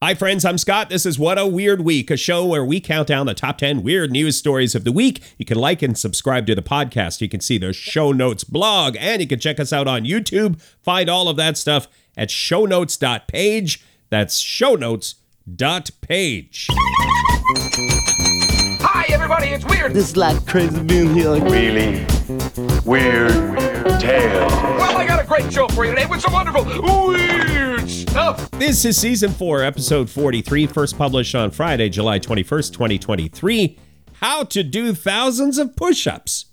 Hi, friends. I'm Scott. This is What a Weird Week, a show where we count down the top 10 weird news stories of the week. You can like and subscribe to the podcast. You can see the show notes blog, and you can check us out on YouTube. Find all of that stuff at shownotes.page. That's shownotes.page. Hi, everybody, it's weird. This is like crazy being here. Like, really weird tales. Well, I got a great show for you today with some wonderful weird stuff. This is season 4, episode 43, first published on Friday, July 21st, 2023. How to do thousands of push ups.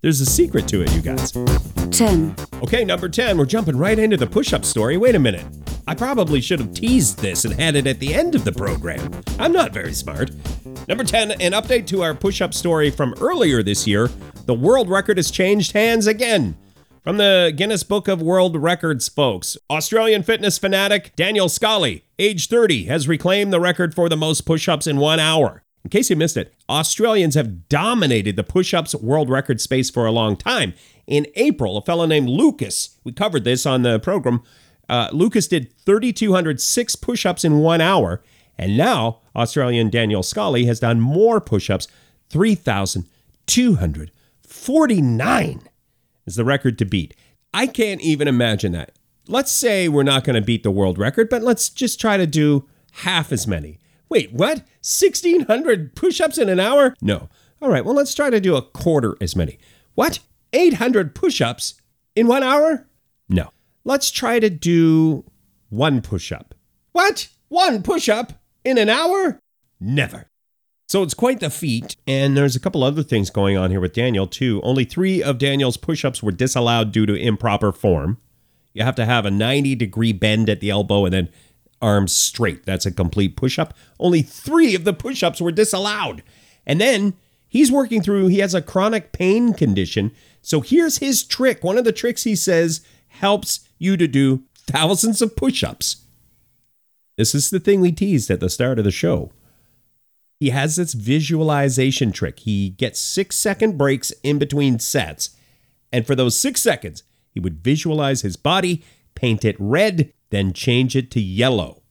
There's a secret to it, you guys. 10, Okay, number 10, we're jumping right into the push up story. Wait a minute. I probably should have teased this and had it at the end of the program. I'm not very smart. Number 10, an update to our push up story from earlier this year. The world record has changed hands again. From the Guinness Book of World Records, folks, Australian fitness fanatic Daniel Scali, age 30, has reclaimed the record for the most push ups in one hour. In case you missed it, Australians have dominated the push ups world record space for a long time. In April, a fellow named Lucas, we covered this on the program, uh, Lucas did 3,206 push ups in one hour. And now, Australian Daniel Scali has done more push ups, 3,249 is the record to beat. I can't even imagine that. Let's say we're not going to beat the world record, but let's just try to do half as many. Wait, what? 1,600 push ups in an hour? No. All right, well, let's try to do a quarter as many. What? 800 push ups in one hour? No. Let's try to do one push up. What? One push up in an hour? Never. So it's quite the feat, and there's a couple other things going on here with Daniel, too. Only three of Daniel's push ups were disallowed due to improper form. You have to have a 90 degree bend at the elbow and then arms straight. That's a complete push up. Only three of the push ups were disallowed. And then he's working through, he has a chronic pain condition. So here's his trick. One of the tricks he says helps you to do thousands of push ups. This is the thing we teased at the start of the show. He has this visualization trick. He gets six second breaks in between sets. And for those six seconds, he would visualize his body, paint it red, then change it to yellow.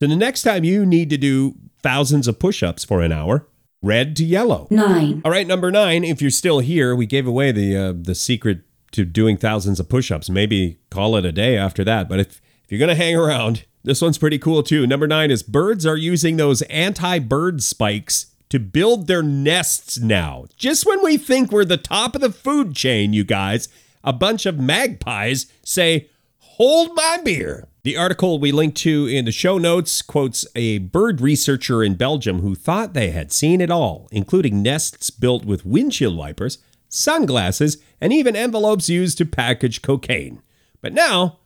So the next time you need to do thousands of push ups for an hour, red to yellow. 9, All right, number nine. If you're still here, we gave away the uh, the secret to doing thousands of push-ups. Maybe call it a day after that. But if if you're gonna hang around, this one's pretty cool too. Number nine is birds are using those anti-bird spikes to build their nests now. Just when we think we're the top of the food chain, you guys, a bunch of magpies say, "Hold my beer." The article we link to in the show notes quotes a bird researcher in Belgium who thought they had seen it all, including nests built with windshield wipers, sunglasses, and even envelopes used to package cocaine. But now,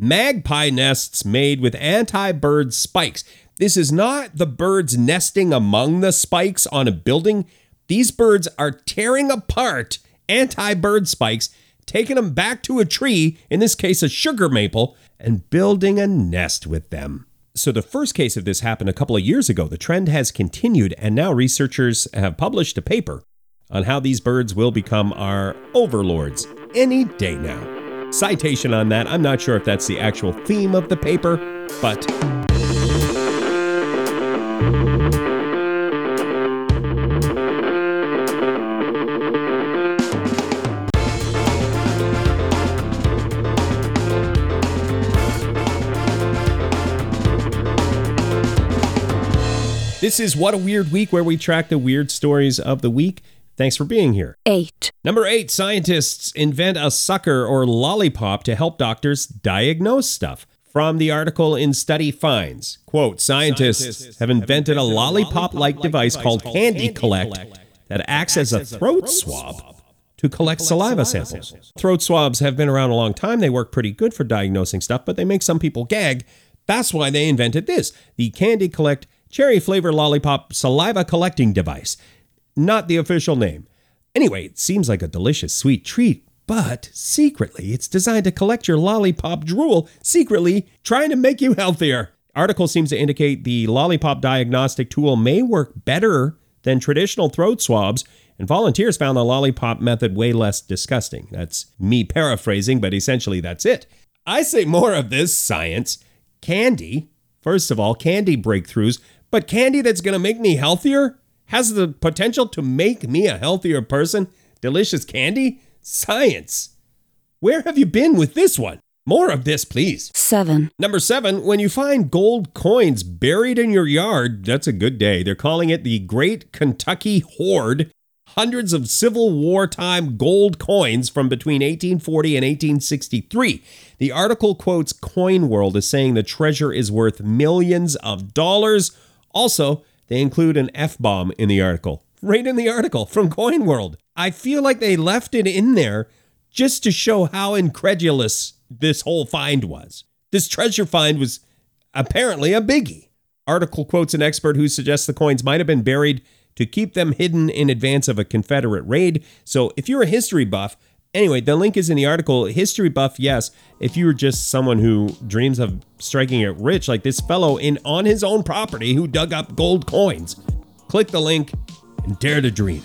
magpie nests made with anti bird spikes. This is not the birds nesting among the spikes on a building. These birds are tearing apart anti bird spikes, taking them back to a tree, in this case a sugar maple, and building a nest with them. So, the first case of this happened a couple of years ago. The trend has continued, and now researchers have published a paper on how these birds will become our overlords any day now. Citation on that, I'm not sure if that's the actual theme of the paper, but this is What a Weird Week, where we track the weird stories of the week. Thanks for being here. 8, Number eight, scientists invent a sucker or lollipop to help doctors diagnose stuff. From the article in Study Finds, quote, scientists, have invented a lollipop-like device called Candy Collect that acts as a throat swab to collect saliva samples. Throat swabs have been around a long time. They work pretty good for diagnosing stuff, but they make some people gag. That's why they invented this, the Candy Collect cherry flavor lollipop saliva collecting device not the official name. Anyway, it seems like a delicious sweet treat, but secretly it's designed to collect your lollipop drool, secretly trying to make you healthier. Article seems to indicate the lollipop diagnostic tool may work better than traditional throat swabs, and volunteers found the lollipop method way less disgusting. That's me paraphrasing, but essentially that's it. I say more of this science. Candy First of all, candy breakthroughs, but candy that's going to make me healthier? Has the potential to make me a healthier person? Delicious candy? Science. Where have you been with this one? More of this, please. 7. Number seven, when you find gold coins buried in your yard, that's a good day. They're calling it the Great Kentucky Hoard. Hundreds of Civil War time gold coins from between 1840 and 1863. The article quotes Coin World as saying the treasure is worth millions of dollars. Also, they include an F bomb in the article. Right in the article from Coin World. I feel like they left it in there just to show how incredulous this whole find was. This treasure find was apparently a biggie. Article quotes an expert who suggests the coins might have been buried to keep them hidden in advance of a Confederate raid. So if you're a history buff, anyway, the link is in the article. History buff, yes. If you were just someone who dreams of striking it rich, like this fellow in on his own property who dug up gold coins, click the link and dare to dream.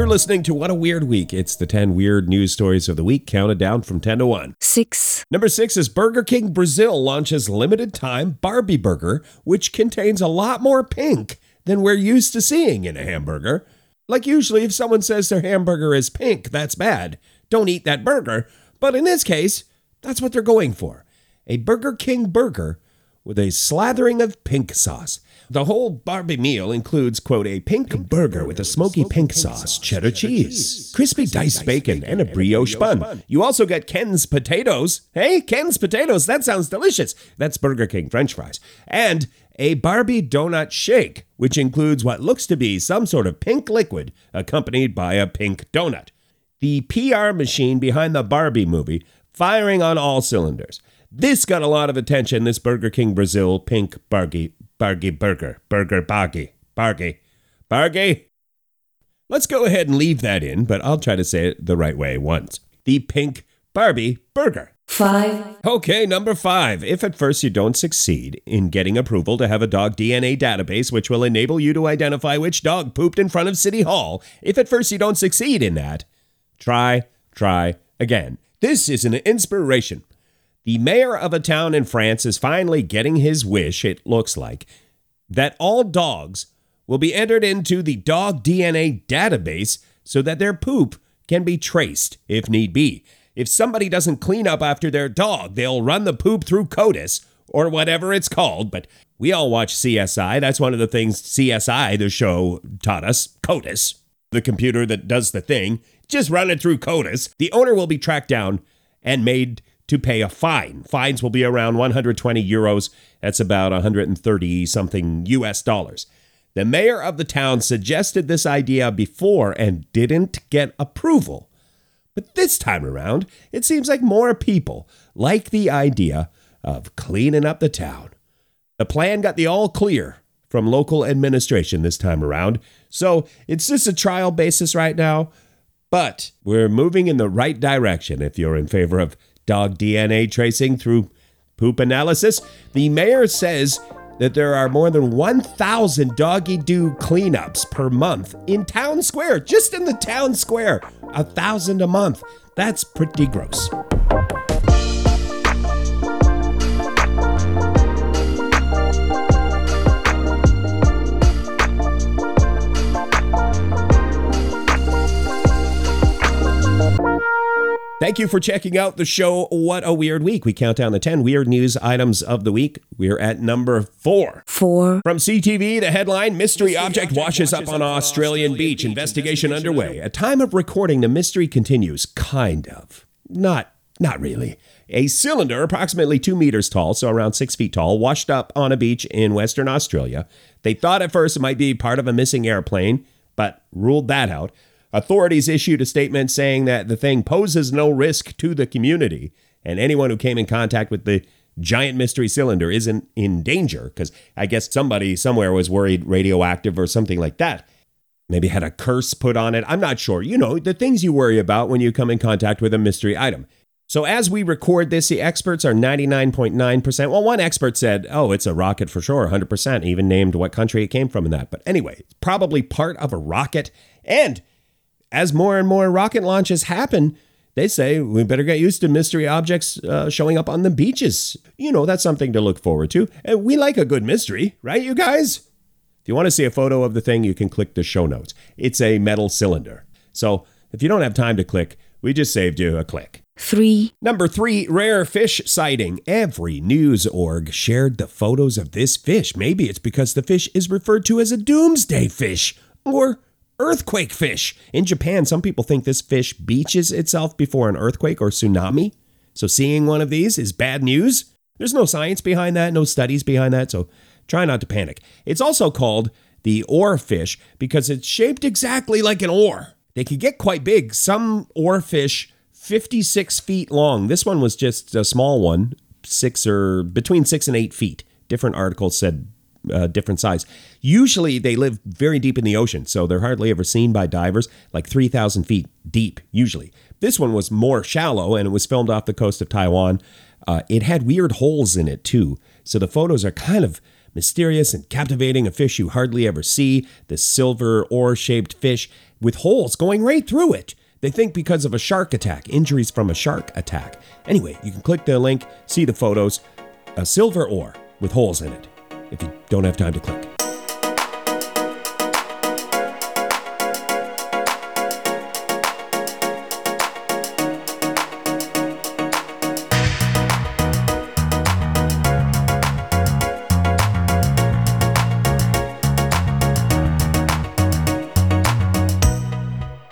You're listening to What a Weird Week. It's the 10 weird news stories of the week, counted down from 10 to 1. 6. Number six is Burger King Brazil launches limited time Barbie Burger, which contains a lot more pink than we're used to seeing in a hamburger. Like, usually, if someone says their hamburger is pink, that's bad. Don't eat that burger. But in this case, that's what they're going for a Burger King burger with a slathering of pink sauce. The whole Barbie meal includes, quote, a pink burger with a smoky pink sauce, cheddar cheese, crispy diced bacon, and a brioche bun. You also get Ken's potatoes. Hey, Ken's potatoes, that sounds delicious. That's Burger King french fries. And a Barbie donut shake, which includes what looks to be some sort of pink liquid accompanied by a pink donut. The PR machine behind the Barbie movie firing on all cylinders. This got a lot of attention, this Burger King Brazil pink Barbie Bargy Burger. Burger Bargy. Bargy. Bargy. Let's go ahead and leave that in, but I'll try to say it the right way once. The pink Barbie Burger. 5. Okay, number five. If at first you don't succeed in getting approval to have a dog DNA database which will enable you to identify which dog pooped in front of City Hall, if at first you don't succeed in that, try, try again. This is an inspiration. The mayor of a town in France is finally getting his wish, it looks like, that all dogs will be entered into the dog DNA database so that their poop can be traced if need be. If somebody doesn't clean up after their dog, they'll run the poop through CODIS or whatever it's called. But we all watch CSI. That's one of the things CSI, the show, taught us CODIS, the computer that does the thing. Just run it through CODIS. The owner will be tracked down and made to pay a fine. Fines will be around 120 euros. That's about 130 something US dollars. The mayor of the town suggested this idea before and didn't get approval. But this time around, it seems like more people like the idea of cleaning up the town. The plan got the all clear from local administration this time around, so it's just a trial basis right now. But we're moving in the right direction if you're in favor of dog DNA tracing through poop analysis. The mayor says that there are more than 1,000 doggy doo cleanups per month in town square, just in the town square. A thousand a month. That's pretty gross. Thank you for checking out the show What a Weird Week. We count down the 10 weird news items of the week. We're at number four. 4. From CTV, the headline Mystery Object washes up on Australian beach. Investigation underway. At time of recording, the mystery continues. Kind of. Not not really. A cylinder, approximately two meters tall, so around six feet tall, washed up on a beach in Western Australia. They thought at first it might be part of a missing airplane, but ruled that out. Authorities issued a statement saying that the thing poses no risk to the community, and anyone who came in contact with the giant mystery cylinder isn't in danger, because I guess somebody somewhere was worried radioactive or something like that. Maybe had a curse put on it. I'm not sure. You know, the things you worry about when you come in contact with a mystery item. So as we record this, the experts are 99.9%. Well, one expert said, oh, it's a rocket for sure, 100%, even named what country it came from in that. But anyway, it's probably part of a rocket. And as more and more rocket launches happen, they say we better get used to mystery objects uh, showing up on the beaches. You know, that's something to look forward to. And we like a good mystery, right, you guys? If you want to see a photo of the thing, you can click the show notes. It's a metal cylinder. So if you don't have time to click, we just saved you a click. 3, Number three, rare fish sighting. Every news org shared the photos of this fish. Maybe it's because the fish is referred to as a doomsday fish or earthquake fish. In Japan, some people think this fish beaches itself before an earthquake or tsunami. So seeing one of these is bad news. There's no science behind that, no studies behind that, so try not to panic. It's also called the oar fish because it's shaped exactly like an oar. They can get quite big. Some oar fish 56 feet long. This one was just a small one, six or between six and eight feet. Different articles said uh, different size. Usually they live very deep in the ocean, so they're hardly ever seen by divers, like 3,000 feet deep, usually. This one was more shallow and it was filmed off the coast of Taiwan. Uh, it had weird holes in it too, so the photos are kind of mysterious and captivating. A fish you hardly ever see, this silver oar shaped fish with holes going right through it. They think because of a shark attack, injuries from a shark attack. Anyway, you can click the link, see the photos. A silver oar with holes in it, if you don't have time to click.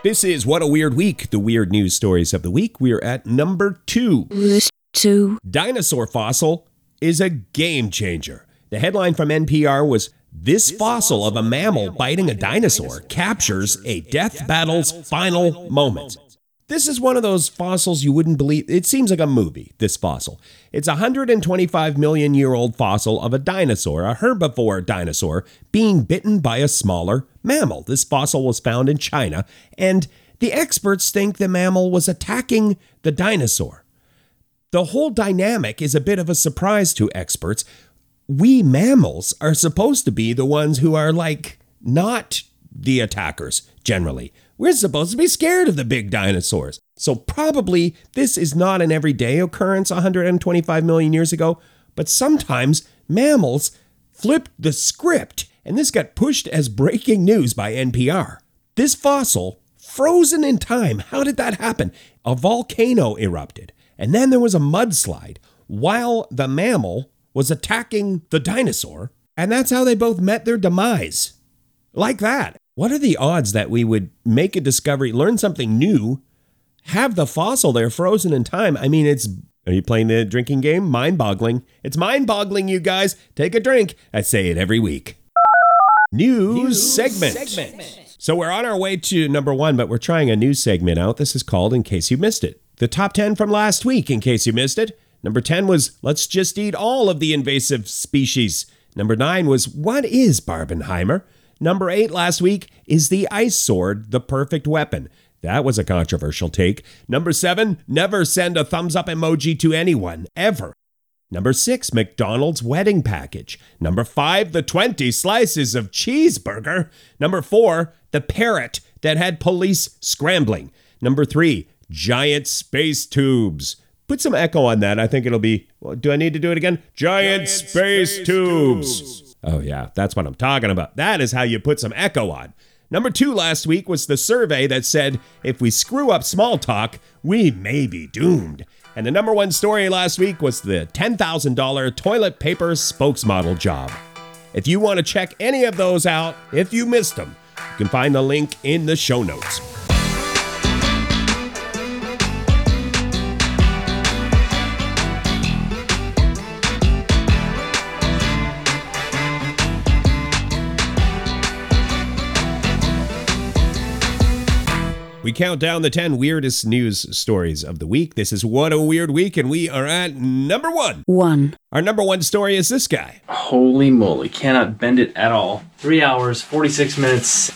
This is What a Weird Week, the weird news stories of the week. We are at number two. 2, Dinosaur fossil is a game changer. The headline from NPR was This fossil of a mammal biting a dinosaur captures a death battle's final moments. This is one of those fossils you wouldn't believe. It seems like a movie, this fossil. It's a 125 million year old fossil of a dinosaur, a herbivore dinosaur, being bitten by a smaller mammal. This fossil was found in China, and the experts think the mammal was attacking the dinosaur. The whole dynamic is a bit of a surprise to experts. We mammals are supposed to be the ones who are like not the attackers generally. We're supposed to be scared of the big dinosaurs. So, probably this is not an everyday occurrence 125 million years ago, but sometimes mammals flipped the script, and this got pushed as breaking news by NPR. This fossil, frozen in time, how did that happen? A volcano erupted, and then there was a mudslide while the mammal was attacking the dinosaur, and that's how they both met their demise. Like that. What are the odds that we would make a discovery, learn something new, have the fossil there frozen in time? I mean, it's. Are you playing the drinking game? Mind boggling. It's mind boggling, you guys. Take a drink. I say it every week. News, segment. So we're on our way to number one, but we're trying a new segment out. This is called In Case You Missed It. The top 10 from last week, in case you missed it. Number 10 was Let's Just Eat All of the Invasive Species. Number 9 was What is Barbenheimer? Number 8 last week is The Ice Sword, the Perfect Weapon. That was a controversial take. Number 7 Never send a thumbs up emoji to anyone, ever. Number 6 McDonald's wedding package. Number 5 The 20 slices of cheeseburger. Number 4 The parrot that had police scrambling. Number 3 Giant space tubes. Put some echo on that. I think it'll be. well, do I need to do it again? Giant, space, tubes. Oh, yeah, that's what I'm talking about. That is how you put some echo on. Number two last week was the survey that said if we screw up small talk, we may be doomed. And the number one story last week was the $10,000 toilet paper spokesmodel job. If you want to check any of those out, if you missed them, you can find the link in the show notes. We count down the 10 weirdest news stories of the week. This is What a Weird Week, and we are at number one. 1, Our number one story is this guy. Holy moly, cannot bend it at all. Three hours, 46 minutes.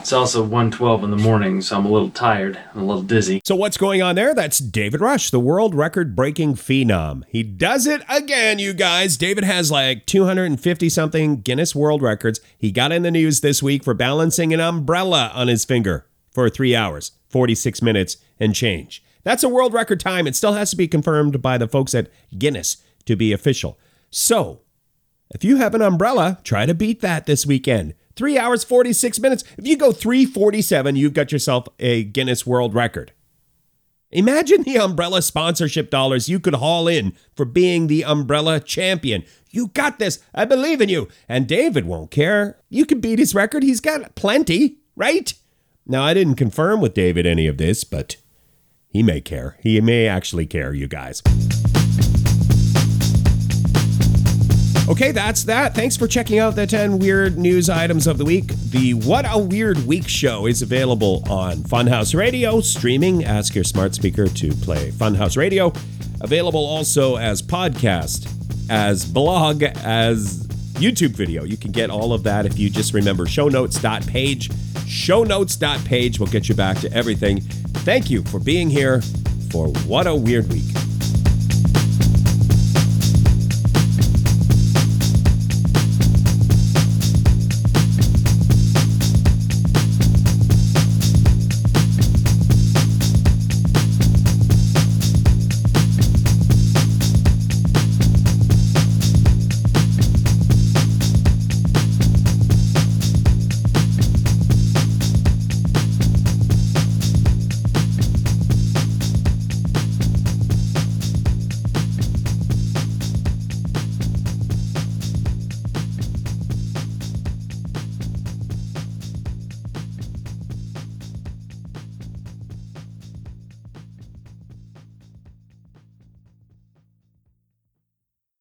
It's also 1:12 in the morning, so I'm a little tired and a little dizzy. So what's going on there? That's David Rush, the world record breaking phenom. He does it again, you guys. David has like 250 something Guinness World Records. He got in the news this week for balancing an umbrella on his finger for 3 hours, 46 minutes and change. That's a world record time. It still has to be confirmed by the folks at Guinness to be official. So, if you have an umbrella, try to beat that this weekend. Three hours, 46 minutes. If you go 347, you've got yourself a Guinness World Record. Imagine the umbrella sponsorship dollars you could haul in for being the umbrella champion. You got this. I believe in you. And David won't care. You can beat his record. He's got plenty, right? Now, I didn't confirm with David any of this, but he may care. He may actually care, you guys. Okay, that's that. Thanks for checking out the 10 weird news items of the week. The What a Weird Week show is available on Funhouse Radio, streaming. Ask your smart speaker to play Funhouse Radio. Available also as podcast, as blog, as YouTube video. You can get all of that if you just remember shownotes.page. Will get you back to everything. Thank you for being here for What a Weird Week.